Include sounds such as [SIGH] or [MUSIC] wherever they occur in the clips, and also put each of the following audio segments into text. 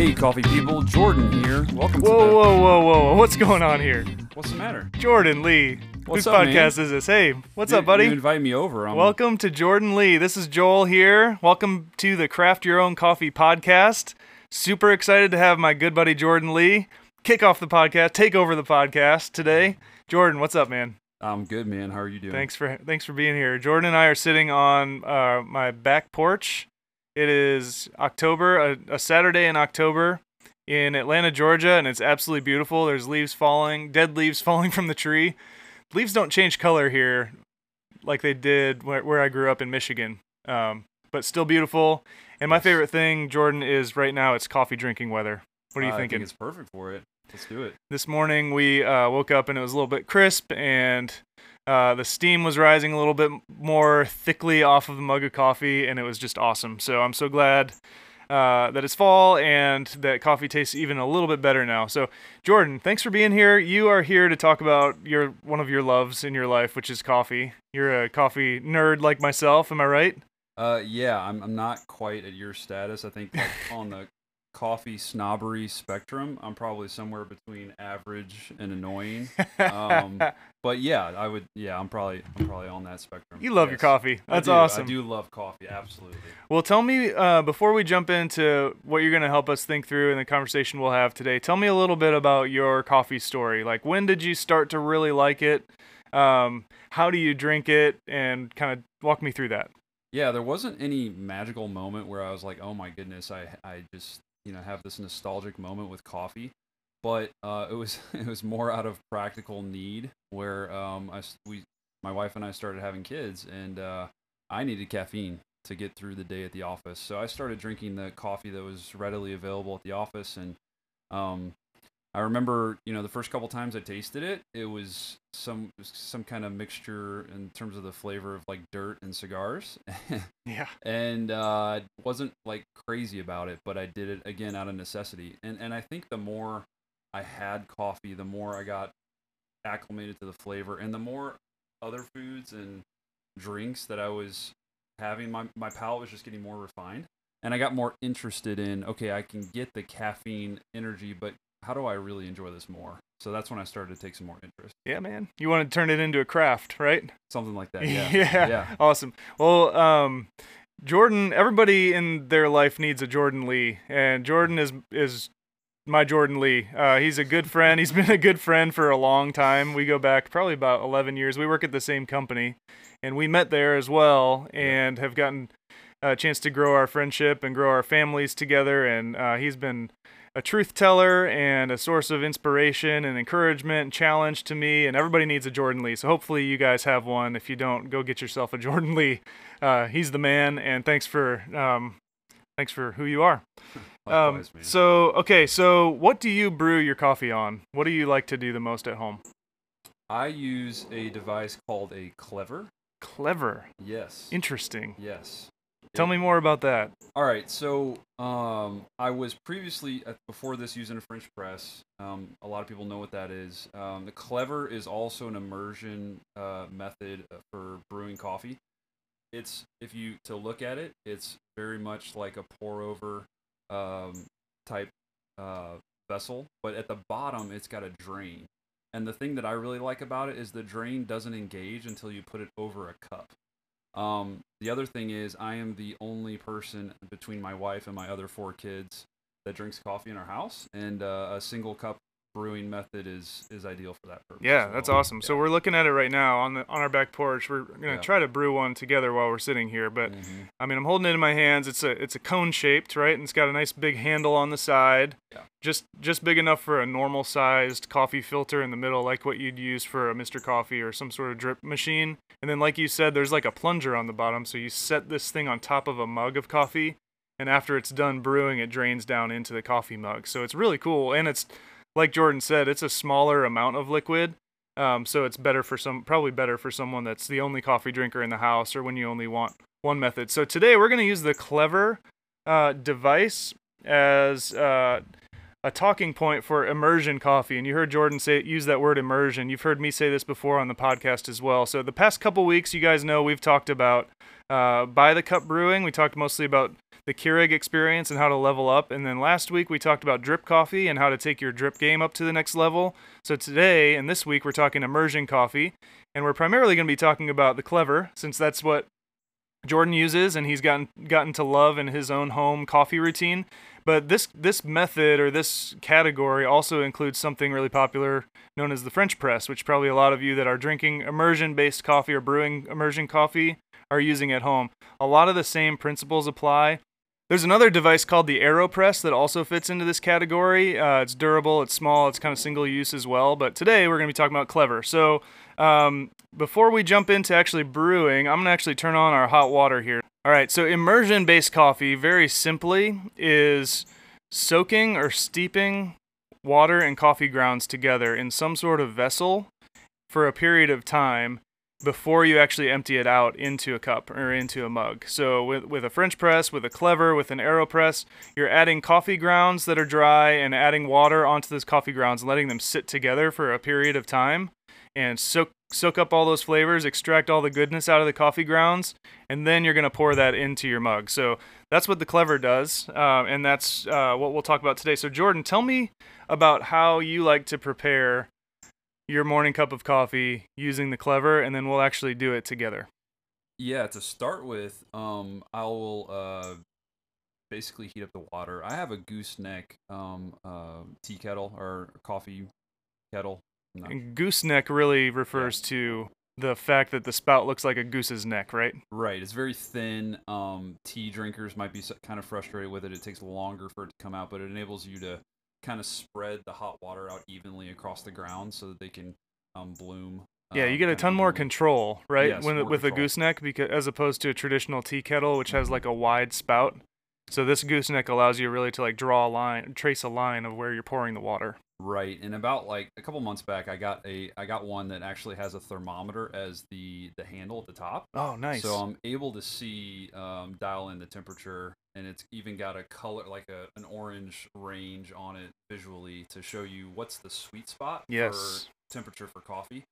Hey, coffee people, Jordan here. Welcome Whoa, to the. whoa, whoa, whoa! What's going on here? What's the matter? Jordan Lee. What's Whose up, man? podcast is this? Hey, what's You- up, buddy? You invite me over. I'm, Welcome to Jordan Lee. This is Joel here. Welcome to the Craft Your Own Coffee podcast. Super excited to have my good buddy Jordan Lee kick off the podcast, take over the podcast today. Jordan, what's up, man? I'm good, man. How are you doing? Thanks for thanks for being here. Jordan and I are sitting on uh, my back porch. It is October, a, a Saturday in October in Atlanta, Georgia, and it's absolutely beautiful. There's leaves falling, dead leaves [LAUGHS] falling from the tree. Leaves don't change color here like they did where, where I grew up in Michigan, um, but still beautiful. And my favorite thing, Jordan, is right now it's coffee drinking weather. What are you Uh, I thinking? think it's perfect for it. Let's do it. this morning we uh, woke up and it was a little bit crisp and uh, the steam was rising a little bit more thickly off of the mug of coffee and it was just awesome. So i'm so glad uh, that it's fall and that coffee tastes even a little bit better now. So jordan thanks for being here. You are here to talk about your one of your loves in your life which is coffee. You're a coffee nerd like myself am i right? Uh, yeah, I'm, I'm not quite at your status. I think like on the coffee snobbery spectrum, I'm probably somewhere between average and annoying. [LAUGHS] Um, but yeah, I would. Yeah, I'm probably I'm probably on that spectrum. you love your coffee that's do, awesome I do love coffee. Absolutely. Well, tell me uh, before we jump into what you're going to help us think through in the conversation we'll have today. Tell me a little bit about your coffee story. Like, when did you start to really like it? Um, how do you drink it? And kind of walk me through that. Yeah, there wasn't any magical moment where I was like, "Oh my goodness, I I just you know have this nostalgic moment with coffee," but uh, it was [LAUGHS] it was more out of practical need where um I we my wife and I started having kids and uh, I needed caffeine to get through the day at the office, so I started drinking the coffee that was readily available at the office and um I remember, you know, the first couple times I tasted it, it was some some kind of mixture in terms of the flavor of like dirt and cigars. [LAUGHS] Yeah. and uh, wasn't like crazy about it, but I did it again out of necessity. And and I think the more I had coffee, the more I got acclimated to the flavor, and the more other foods and drinks that I was having, my my palate was just getting more refined, and I got more interested in okay, I can get the caffeine energy, but how do I really enjoy this more? So that's when I started to take some more interest, Yeah, man. You want to turn it into a craft, right? something like that. [LAUGHS] Yeah, yeah. yeah. Awesome. Well, um, Jordan. Everybody in their life needs a Jordan Lee, and Jordan is is my Jordan Lee. Uh, he's a good friend. He's [LAUGHS] been a good friend for a long time. We go back probably about 11 years. We work at the same company, and we met there as well, and have gotten a chance to grow our friendship and grow our families together. And uh, he's been a truth teller and a source of inspiration and encouragement and challenge to me. And everybody needs a Jordan Lee. So hopefully you guys have one. If you don't, go get yourself a Jordan Lee. Uh, he's the man. And thanks for um, thanks for who you are. [LAUGHS] Um, Likewise, man. so okay, so what do you brew your coffee on? What do you like to do the most at home? I use a device called a Clever. Clever, Yes. interesting. yes. Tell me more about that. All right, so um, I was previously uh, before this using a French press. Um, a lot of people know what that is. Um, the Clever is also an immersion uh, method uh, for brewing coffee. It's if you to look at it, it's very much like a pour over um, type uh, vessel, but at the bottom it's got a drain. And the thing that I really like about it is the drain doesn't engage until you put it over a cup. Um, the other thing is, I am the only person between my wife and my other four kids that drinks coffee in our house, and uh, a single cup brewing method is is ideal for that purpose. Yeah, that's well. awesome. So we're looking at it right now on the on our back porch. We're gonna Yeah. try to brew one together while we're sitting here. But Mhm. I mean, I'm holding it in my hands. It's a it's a cone shaped, right? And it's got a nice big handle on the side. Yeah. Just just big enough for a normal sized coffee filter in the middle, like what you'd use for a Mr. Coffee or some sort of drip machine. And then, like you said, there's like a plunger on the bottom, so you set this thing on top of a mug of coffee, and after it's done brewing, it drains down into the coffee mug. So it's really cool, and it's like Jordan said, it's a smaller amount of liquid. Um, so it's better for some, probably better for someone that's the only coffee drinker in the house, or when you only want one method. So today we're going to use the Clever uh, device as uh, a talking point for immersion coffee. And you heard Jordan say use that word immersion. You've heard me say this before on the podcast as well. So the past couple weeks, you guys know we've talked about uh, by the cup brewing. We talked mostly about the Keurig experience and how to level up. And then last week we talked about drip coffee and how to take your drip game up to the next level. So today and this week we're talking immersion coffee, and we're primarily going to be talking about the Clever since that's what Jordan uses and he's gotten gotten to love in his own home coffee routine. But this this method or this category also includes something really popular known as the French press, which probably a lot of you that are drinking immersion based coffee or brewing immersion coffee are using at home. A lot of the same principles apply. There's another device called the AeroPress that also fits into this category. Uh, it's durable, it's small, it's kind of single use as well. But today we're going to be talking about Clever. So um, before we jump into actually brewing, I'm going to actually turn on our hot water here. All right, so immersion based coffee, very simply, is soaking or steeping water and coffee grounds together in some sort of vessel for a period of time before you actually empty it out into a cup or into a mug. So with with a French press, with a clever, with an AeroPress, you're adding coffee grounds that are dry and adding water onto those coffee grounds letting them sit together for a period of time and soak soak up all those flavors, extract all the goodness out of the coffee grounds, and then you're going to pour that into your mug. So that's what the Clever does, uh, and that's uh, what we'll talk about today. So Jordan, tell me about how you like to prepare your morning cup of coffee using the Clever, and then we'll actually do it together. Yeah, to start with, um, I will uh, basically heat up the water. I have a gooseneck um, uh, tea kettle or coffee kettle no. And gooseneck really refers yeah. to the fact that the spout looks like a goose's neck, right? Right. It's very thin. Um, tea drinkers might be kind of frustrated with it. It takes longer for it to come out, but it enables you to kind of spread the hot water out evenly across the ground so that they can um, bloom. Yeah, you um, get a ton more control, right? Yes, when, with control. a gooseneck, because as opposed to a traditional tea kettle, which has like a wide spout. So this gooseneck allows you really to like draw a line, trace a line of where you're pouring the water. Right, and about like a couple months back, I got a I got one that actually has a thermometer as the the handle at the top. Oh, nice. So I'm able to see um, dial in the temperature, and it's even got a color like a an orange range on it visually to show you what's the sweet spot yes. for temperature for coffee.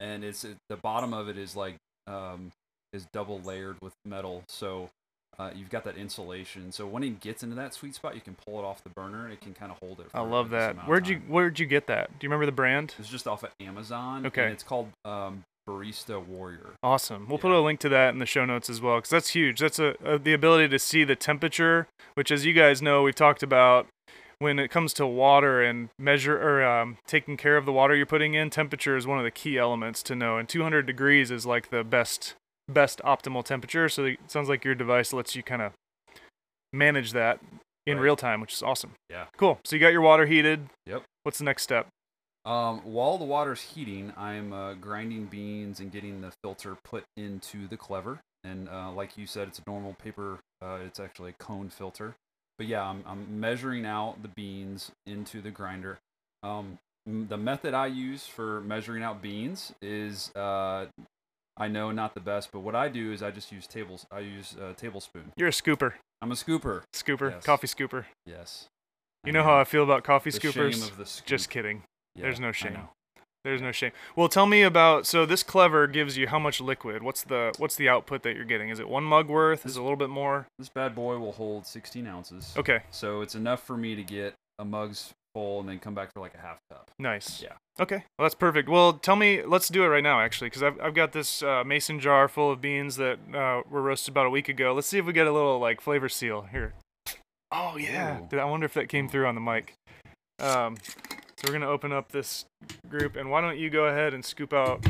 And it's it, the bottom of it is like um, is double layered with metal, so uh, you've got that insulation. So when it gets into that sweet spot, you can pull it off the burner and it can kind of hold it. I love that. Where'd you Where'd you get that? Do you remember the brand? It's just off of Amazon. Okay. it's called um, Barista Warrior. Awesome. We'll Yeah. put a link to that in the show notes as well, because that's huge. That's a, a the ability to see the temperature, which, as you guys know, we've talked about when it comes to water and measure or um, taking care of the water you're putting in. Temperature is one of the key elements to know, and 200 degrees is like the best best optimal temperature. So it sounds like your device lets you kind of manage that in Right. real time, which is awesome. Yeah. Cool. So you got your water heated. Yep. What's the next step? Um, while the water's heating, I'm uh, grinding beans and getting the filter put into the clever. And uh, like you said, it's a normal paper. Uh, it's actually a cone filter. But yeah, I'm, I'm measuring out the beans into the grinder. Um, the method I use for measuring out beans is, uh, I know not the best, but what I do is I just use tables. I use a tablespoon. You're a scooper. I'm a scooper. Scooper. Yes. Coffee scooper. Yes. You know how I feel about coffee the scoopers? shame of the scoop. Just kidding. Yeah, there's no shame. know. There's no shame. Well, tell me about. So this clever gives you how much liquid? What's the what's the output that you're getting? Is it one mug worth? Is it a little bit more? This bad boy will hold 16 ounces. Okay, So it's enough for me to get a mug's full and then come back for like a half cup. nice. Yeah. Okay, well that's perfect. Well, tell me. Let's do it right now, actually, because I've I've got this uh, mason jar full of beans that uh, were roasted about a week ago. Let's see if we get a little like flavor seal here. Oh yeah. Ooh. Did- I wonder if that came through on the mic. Um, so we're gonna open up this group, and why don't you go ahead and scoop out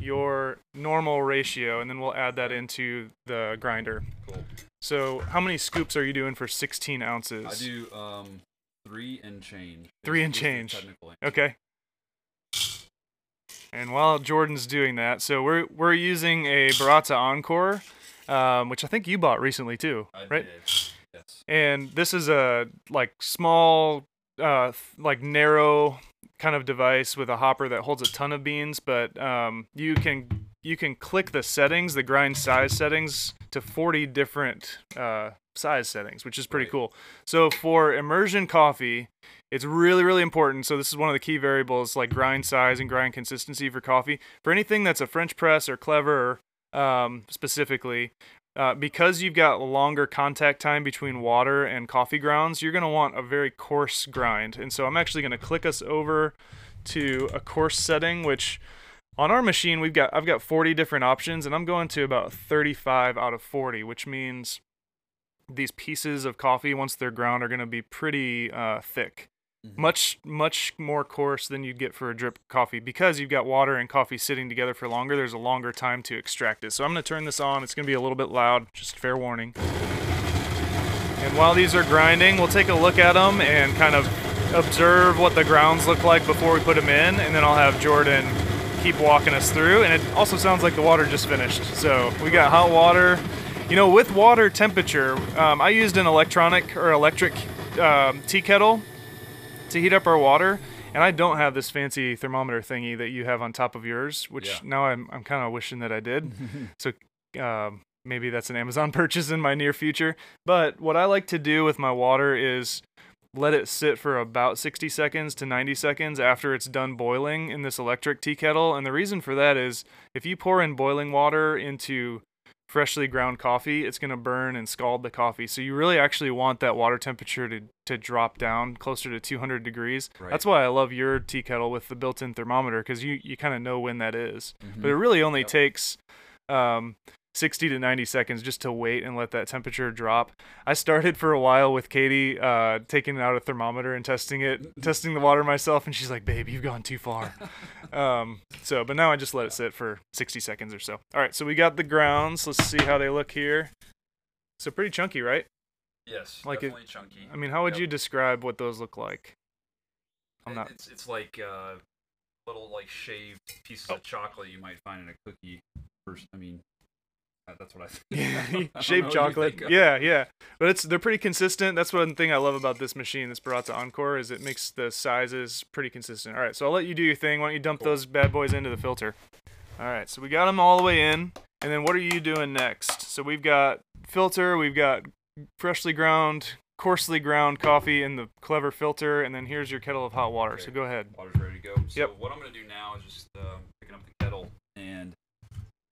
your normal ratio, and then we'll add that into the grinder. Cool. So how many scoops are you doing for 16 ounces? I do um three and change. Three and change. Okay. And while Jordan's doing that, so we're we're using a Baratza Encore, um, which I think you bought recently too, I right? did. Yes. And this is a like small, uh, like narrow kind of device with a hopper that holds a ton of beans, but um, you can you can click the settings, the grind size settings, to 40 different uh, size settings, which is pretty Right. cool. So for immersion coffee, it's really really important. So this is one of the key variables, like grind size and grind consistency for coffee. For anything that's a French press or clever, um, specifically, uh, because you've got longer contact time between water and coffee grounds, you're going to want a very coarse grind. And so I'm actually going to click us over to a coarse setting, which on our machine we've got I've got 40 different options, and I'm going to about 35 out of 40, which means these pieces of coffee once they're ground are going to be pretty uh, thick. Mm-hmm. Much much more coarse than you'd get for a drip coffee because you've got water and coffee sitting together for longer. There's a longer time to extract it. So I'm going to turn this on. It's going to be a little bit loud, just fair warning. And while these are grinding, we'll take a look at them and kind of observe what the grounds look like before we put them in, and then I'll have Jordan keep walking us through. And it also sounds like the water just finished. So we got hot water. You know, with water temperature, um, I used an electronic or electric um, tea kettle to heat up our water. And I don't have this fancy thermometer thingy that you have on top of yours, which yeah. now I'm I'm kind of wishing that I did. [LAUGHS] so um, maybe that's an Amazon [LAUGHS] purchase in my near future. But what I like to do with my water is let it sit for about 60 seconds to 90 seconds after it's done boiling in this electric tea kettle. And the reason for that is if you pour in boiling water into freshly ground coffee, it's going to burn and scald the coffee. So you really actually want that water temperature to, to drop down closer to 200 degrees. Right. That's why I love your tea kettle with the built-in thermometer because you, you kind of know when that is. Mm-hmm. But it really only yep. takes um, 60 to 90 seconds just to wait and let that temperature drop. I started for a while with Katie, uh, taking out a thermometer and testing it, testing the water myself, and she's like, "Babe, you've gone too far." [LAUGHS] um, so, but now I just let it sit for 60 seconds or so. All right, so we got the grounds. Let's see how they look here. So pretty chunky, right? Yes, like definitely it, chunky. I mean, how would yep. you describe what those look like? I'm not. It's it's like uh, little like shaved pieces oh. of chocolate you might find in a cookie. First, I mean, that's what I think. [LAUGHS] [LAUGHS] Shaved chocolate. Yeah, yeah. But it's they're pretty consistent. That's one thing I love about this machine, this Baratza Encore, is it makes the sizes pretty consistent. All right, so I'll let you do your thing. Why don't you dump those bad boys into the filter? All right, so we got them all the way in. And then what are you doing next? So we've got filter, we've got freshly ground, coarsely ground coffee in the clever filter, and then here's your kettle of hot water. Okay. So go ahead. Water's ready to go. So yep. what I'm going to do now is just uh, picking up the kettle, and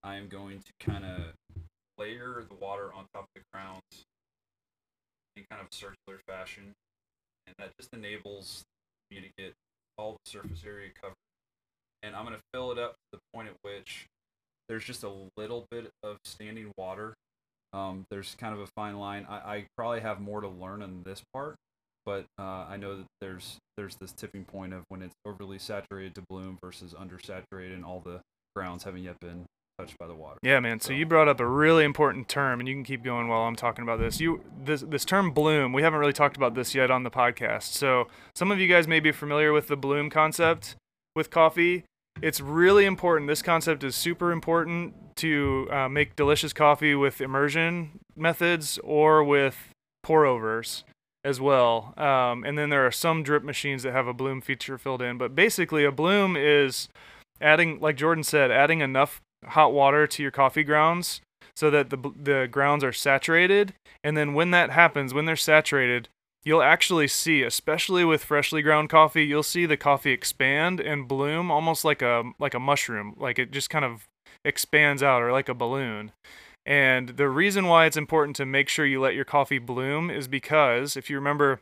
I am going to kind of layer the water on top of the grounds in kind of a circular fashion, and that just enables me to get all the surface area covered. And I'm going to fill it up to the point at which there's just a little bit of standing water. Um, there's kind of a fine line. I, I, probably have more to learn in this part, but uh, I know that there's there's this tipping point of when it's overly saturated to bloom versus undersaturated, and all the grounds haven't yet been touched by the water. Yeah, man. So, so, you brought up a really important term, and you can keep going while I'm talking about this. You this this term bloom. We haven't really talked about this yet on the podcast. So some of you guys may be familiar with the bloom concept with coffee. It's really important. This concept is super important to uh, make delicious coffee with immersion methods or with pour overs as well. Um, and then there are some drip machines that have a bloom feature filled in. But basically, a bloom is adding, like Jordan said, adding enough hot water to your coffee grounds so that the the grounds are saturated. And then when that happens when they're saturated you'll actually see especially with freshly ground coffee you'll see the coffee expand and bloom almost like a like a mushroom. Like it just kind of expands out or like a balloon. And the reason why it's important to make sure you let your coffee bloom is because if you remember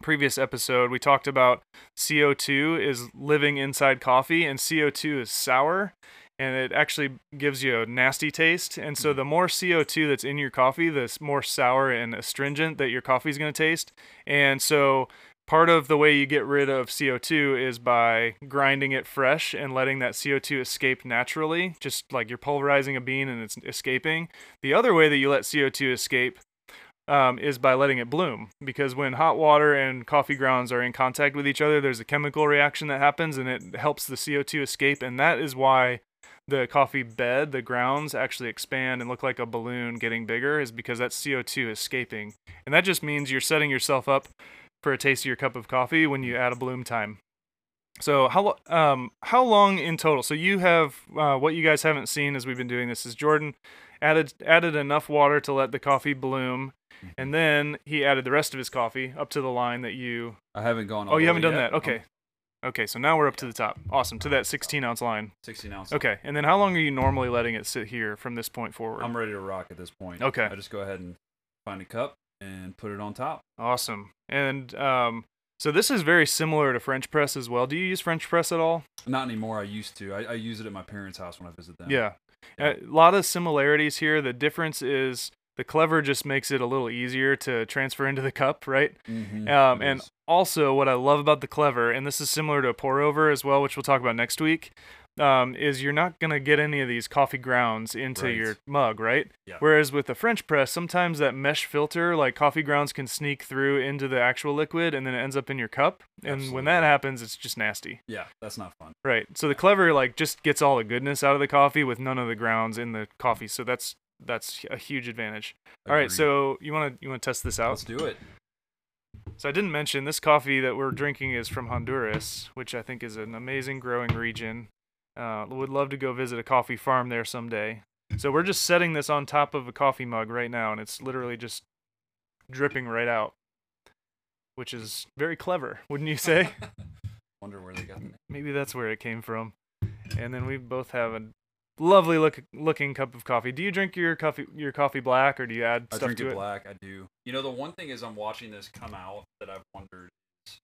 previous episode we talked about CO2 is living inside coffee and CO2 is sour and it actually gives you a nasty taste. And so mm-hmm. the more CO2 that's in your coffee, the more sour and astringent that your coffee is going to taste. And so part of the way you get rid of CO2 is by grinding it fresh and letting that CO2 escape naturally, just like you're pulverizing a bean and it's escaping. The other way that you let CO2 escape um, is by letting it bloom. Because when hot water and coffee grounds are in contact with each other, there's a chemical reaction that happens and it helps the CO2 escape. And that is why the coffee bed, the grounds actually expand and look like a balloon getting bigger is because that CO2 escaping. And that just means you're setting yourself up for a tastier cup of coffee when you add a bloom time. So how um how long in total? So you have uh, what you guys haven't seen as we've been doing this is Jordan added added enough water to let the coffee bloom, mm-hmm. and then he added the rest of his coffee up to the line that you. I haven't gone. oh, you haven't done yet. that. Okay. Okay, so now we're up to the top. Awesome, to that 16 ounce line. 16 ounce. Okay, and then how long are you normally letting it sit here from this point forward? I'm ready to rock at this point. Okay. I just go ahead and find a cup and put it on top. Awesome. And um, so this is very similar to French press as well. Do you use French press at all? Not anymore. I used to. I, I use it at my parents' house when I visit them. Yeah. A lot of similarities here. The difference is the clever just makes it a little easier to transfer into the cup, right? Mm-hmm, Um, and is. Also, what I love about the clever, and this is similar to a pour over as well, which we'll talk about next week, um, is you're not gonna get any of these coffee grounds into Right. your mug, right? Yeah. Whereas with the French press, sometimes that mesh filter, like coffee grounds, can sneak through into the actual liquid, and then it ends up in your cup. And when that happens, it's just nasty. yeah, that's not fun. Right. So the clever like just gets all the goodness out of the coffee with none of the grounds in the coffee. So that's that's a huge advantage. All right, so you want to you want to test this out? let's do it. So I didn't mention this coffee that we're drinking is from Honduras, which I think is an amazing growing region. Uh, would love to go visit a coffee farm there someday. So we're just setting this on top of a coffee mug right now, and it's literally just dripping right out, which is very clever, wouldn't you say? [LAUGHS] Wonder where they got. Maybe that's where it came from. And then we both have a lovely look looking cup of coffee. Do you drink your coffee your coffee black, or do you add I stuff to it I drink it? black. I do. You know, the one thing is I'm watching this come out that I've wondered is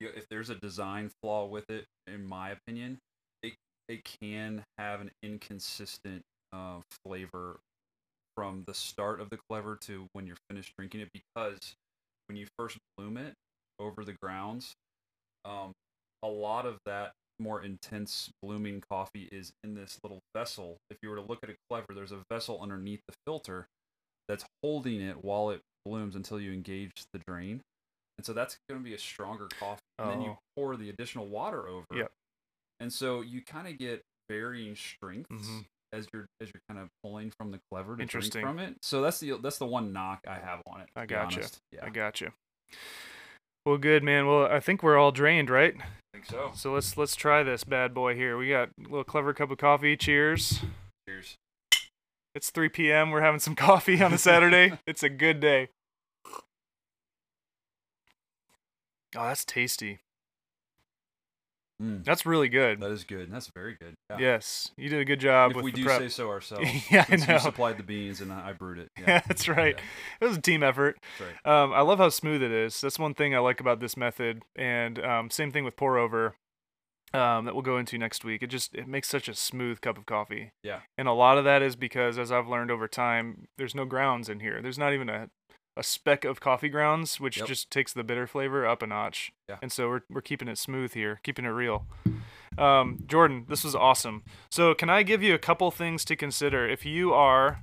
you know, if there's a design flaw with it. In my opinion, it it can have an inconsistent uh, flavor from the start of the clever to when you're finished drinking it because when you first bloom it over the grounds, um, a lot of that more intense blooming coffee is in this little vessel. If you were to look at a clever, there's a vessel underneath the filter that's holding it while it blooms until you engage the drain. And so that's going to be a stronger coffee. And then you Oh. pour the additional water over. Yep. And so you kind of get varying strengths Mhm. as you're as you're kind of pulling from the clever to drink from it. So that's the that's the one knock I have on it. I got gotcha. honest. Yeah, I got you. Well, good man. Well, I think we're all drained, right? Think so. So let's let's try this bad boy here. We got a little clever cup of coffee. Cheers. Cheers. It's 3 p.m. We're having some [LAUGHS] coffee on a Saturday. [LAUGHS] it's a good day. Oh, that's tasty. Mm, That's really good. that is good. That's very good. Yeah. Yes, you did a good job if we do prep. say so ourselves. [LAUGHS] Yeah, I know. You supplied the beans and I brewed it. Yeah, [LAUGHS] Yeah, that's right. Yeah. It was a team effort. that's right. Um, I love how smooth it is. That's one thing I like about this method, and um, same thing with pour over. Um, that we'll go into next week. It just it makes such a smooth cup of coffee. Yeah. And a lot of that is because, as I've learned over time, there's no grounds in here. There's not even a a speck of coffee grounds, which Yep. just takes the bitter flavor up a notch. Yeah. And so we're we're keeping it smooth here, keeping it real. Um, Jordan, this was awesome. So can I give you a couple things to consider if you are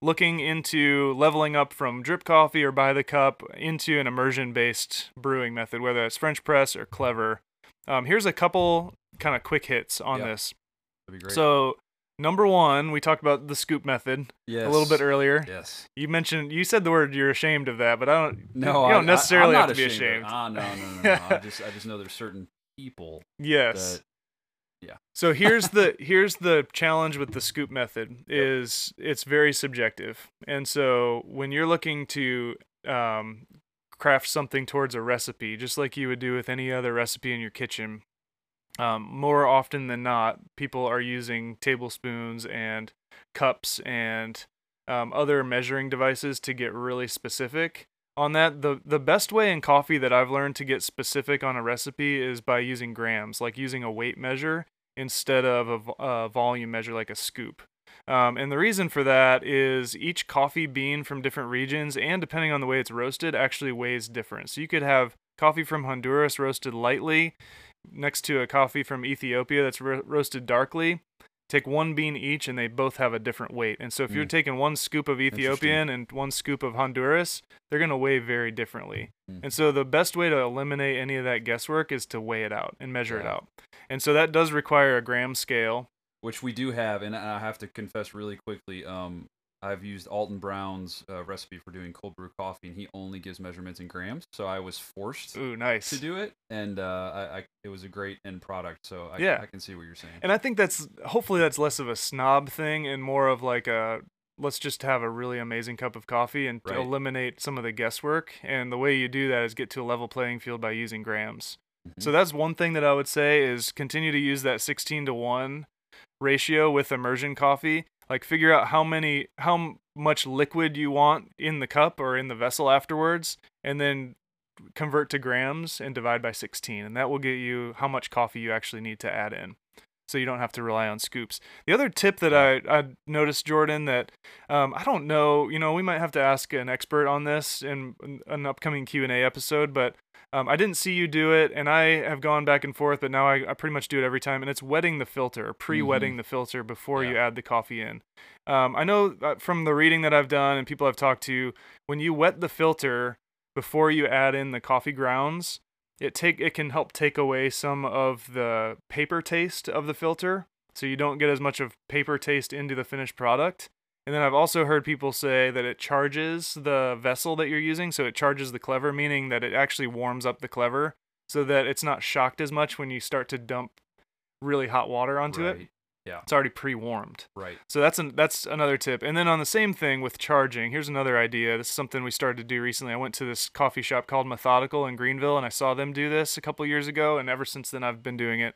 looking into leveling up from drip coffee or by the cup into an immersion based brewing method, whether it's French press or clever. Um, here's a couple kind of quick hits on Yeah. this. That'd be great. So, number one, we talked about the scoop method yes. a little bit earlier. Yes. You mentioned, you said the word you're ashamed of that, but I don't, No, you I- don't necessarily I, have to be ashamed. ashamed. of it. Ah, no, no, no, no. [LAUGHS] I just, I just know there's certain people yes. that So here's the here's the challenge with the scoop method is it's very subjective, and so when you're looking to um, craft something towards a recipe, just like you would do with any other recipe in your kitchen, um, more often than not, people are using tablespoons and cups and um, other measuring devices to get really specific on that. the The best way in coffee that I've learned to get specific on a recipe is by using grams, like using a weight measure instead of a, a volume measure like a scoop. Um, and the reason for that is each coffee bean from different regions and depending on the way it's roasted actually weighs different. So you could have coffee from Honduras roasted lightly next to a coffee from Ethiopia that's ro- roasted darkly. Take one bean each and they both have a different weight. And so if you're Mm. taking one scoop of Ethiopian and one scoop of Honduras, they're going to weigh very differently. Mm. And so the best way to eliminate any of that guesswork is to weigh it out and measure it out. And so that does require a gram scale. which we do have, and I have to confess really quickly. Um, I've used Alton Brown's uh, recipe for doing cold brew coffee, and he only gives measurements in grams, so I was forced Ooh, nice. to do it, and uh, I, I it was a great end product. So I, Yeah. I can see what you're saying. And I think that's hopefully that's less of a snob thing and more of like a let's just have a really amazing cup of coffee and Right. eliminate some of the guesswork. And the way you do that is get to a level playing field by using grams. So that's one thing that I would say is continue to use that 16 to 1 ratio with immersion coffee. Like figure out how many how much liquid you want in the cup or in the vessel afterwards and then convert to grams and divide by 16 and that will get you how much coffee you actually need to add in so you don't have to rely on scoops. The other tip that I, I noticed, Jordan, that um, I don't know, you know, we might have to ask an expert on this in, in an upcoming Q and A episode, but um, I didn't see you do it, and I have gone back and forth, but now I, I pretty much do it every time, and it's wetting the filter, pre-wetting the filter before you add the coffee in. Um, I know uh, from the reading that I've done and people I've talked to, when you wet the filter before you add in the coffee grounds, it take it can help take away some of the paper taste of the filter so you don't get as much of paper taste into the finished product and then i've also heard people say that it charges the vessel that you're using so it charges the clever meaning that it actually warms up the clever so that it's not shocked as much when you start to dump really hot water onto it Yeah. it's already pre-warmed Right. so that's an, that's another tip. And then on the same thing with charging, here's another idea. This is something we started to do recently. I went to this coffee shop called Methodical in Greenville and I saw them do this a couple years ago and ever since then I've been doing it.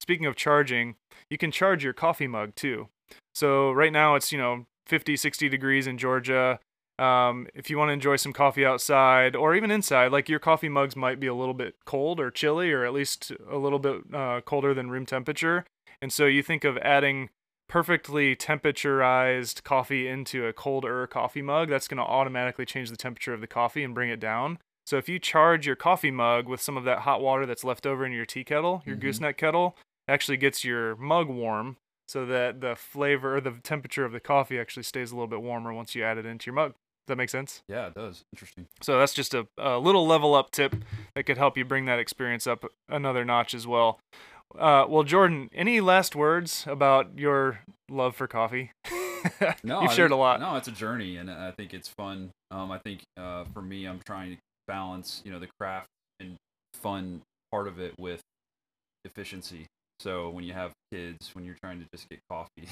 Speaking of charging, you can charge your coffee mug too. So right now it's, you know, 50, 60 degrees in Georgia. Um, if you want to enjoy some coffee outside or even inside, like your coffee mugs might be a little bit cold or chilly or at least a little bit uh, colder than room temperature. And so you think of adding perfectly temperaturized coffee into a colder coffee mug, that's going to automatically change the temperature of the coffee and bring it down. So if you charge your coffee mug with some of that hot water that's left over in your tea kettle, your Mhm. gooseneck kettle, it actually gets your mug warm so that the flavor or the temperature of the coffee actually stays a little bit warmer once you add it into your mug. Does that make sense? Yeah, it does. Interesting. So that's just a, a little level up tip that could help you bring that experience up another notch as well. Uh, well, Jordan, any last words about your love for coffee? [LAUGHS] No, you've shared a lot. No, it's a journey, and I think it's fun. Um, I think uh, for me, I'm trying to balance, you know, the craft and fun part of it with efficiency. So when you have kids, when you're trying to just get coffee,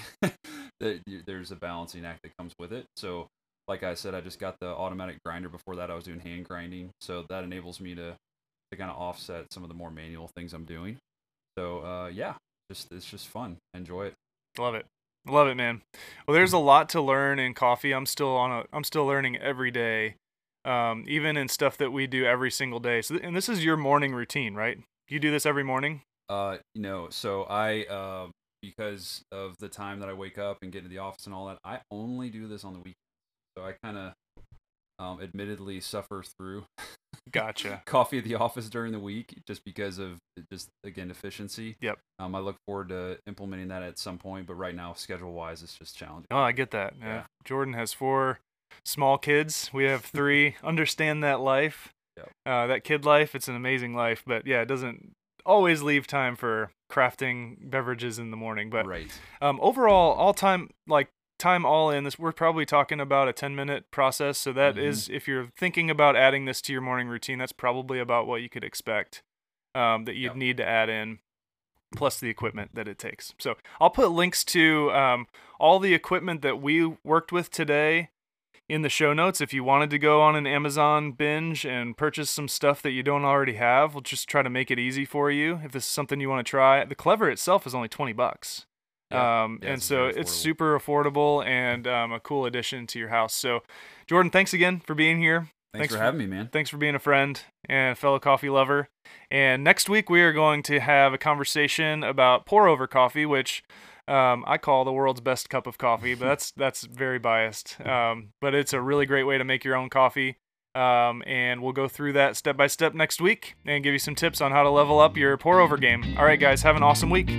[LAUGHS] there's a balancing act that comes with it. So, like I said, I just got the automatic grinder. Before that, I was doing hand grinding, so that enables me to to kind of offset some of the more manual things I'm doing. So, uh, yeah, just it's just fun. Enjoy it. Love it. Love it, man. Well, there's a lot to learn in coffee. I'm still on a I'm still learning every day. Um, even in stuff that we do every single day. So, and this is your morning routine, right? You do this every morning? Uh, you know, So I, uh, because of the time that I wake up and get into the office and all that, I only do this on the weekends. So I kind of, um, admittedly suffer through Gotcha. [LAUGHS] coffee at the office during the week just because of just again efficiency. Yep. Um, I look forward to implementing that at some point, but right now, schedule wise, it's just challenging. Oh, I get that. Yeah. Yeah. Jordan has four small kids. We have three. [LAUGHS] Understand that life. Yep. Uh, that kid life. It's an amazing life, but yeah, it doesn't always leave time for crafting beverages in the morning. But right. um, overall, all time like time all in this, we're probably talking about a 10 minute process. So that is, Mhm. if you're thinking about adding this to your morning routine, that's probably about what you could expect um, that you'd Yep. need to add in plus the equipment that it takes. So I'll put links to um, all the equipment that we worked with today in the show notes. If you wanted to go on an Amazon binge and purchase some stuff that you don't already have, we'll just try to make it easy for you. If this is something you want to try, the Clever itself is only 20 bucks. Yeah. Um, Yeah, and it's so it's super affordable and um, a cool addition to your house. So, Jordan, thanks again for being here. Thanks, Thanks for for- having me, man. Thanks for being a friend and a fellow coffee lover. And next week, we are going to have a conversation about pour over coffee, which um, I call the world's best cup of coffee, but that's [LAUGHS] that's very biased. Um, but it's a really great way to make your own coffee. Um, and we'll go through that step by step next week and give you some tips on how to level up your pour over game. All right, guys, have an awesome week.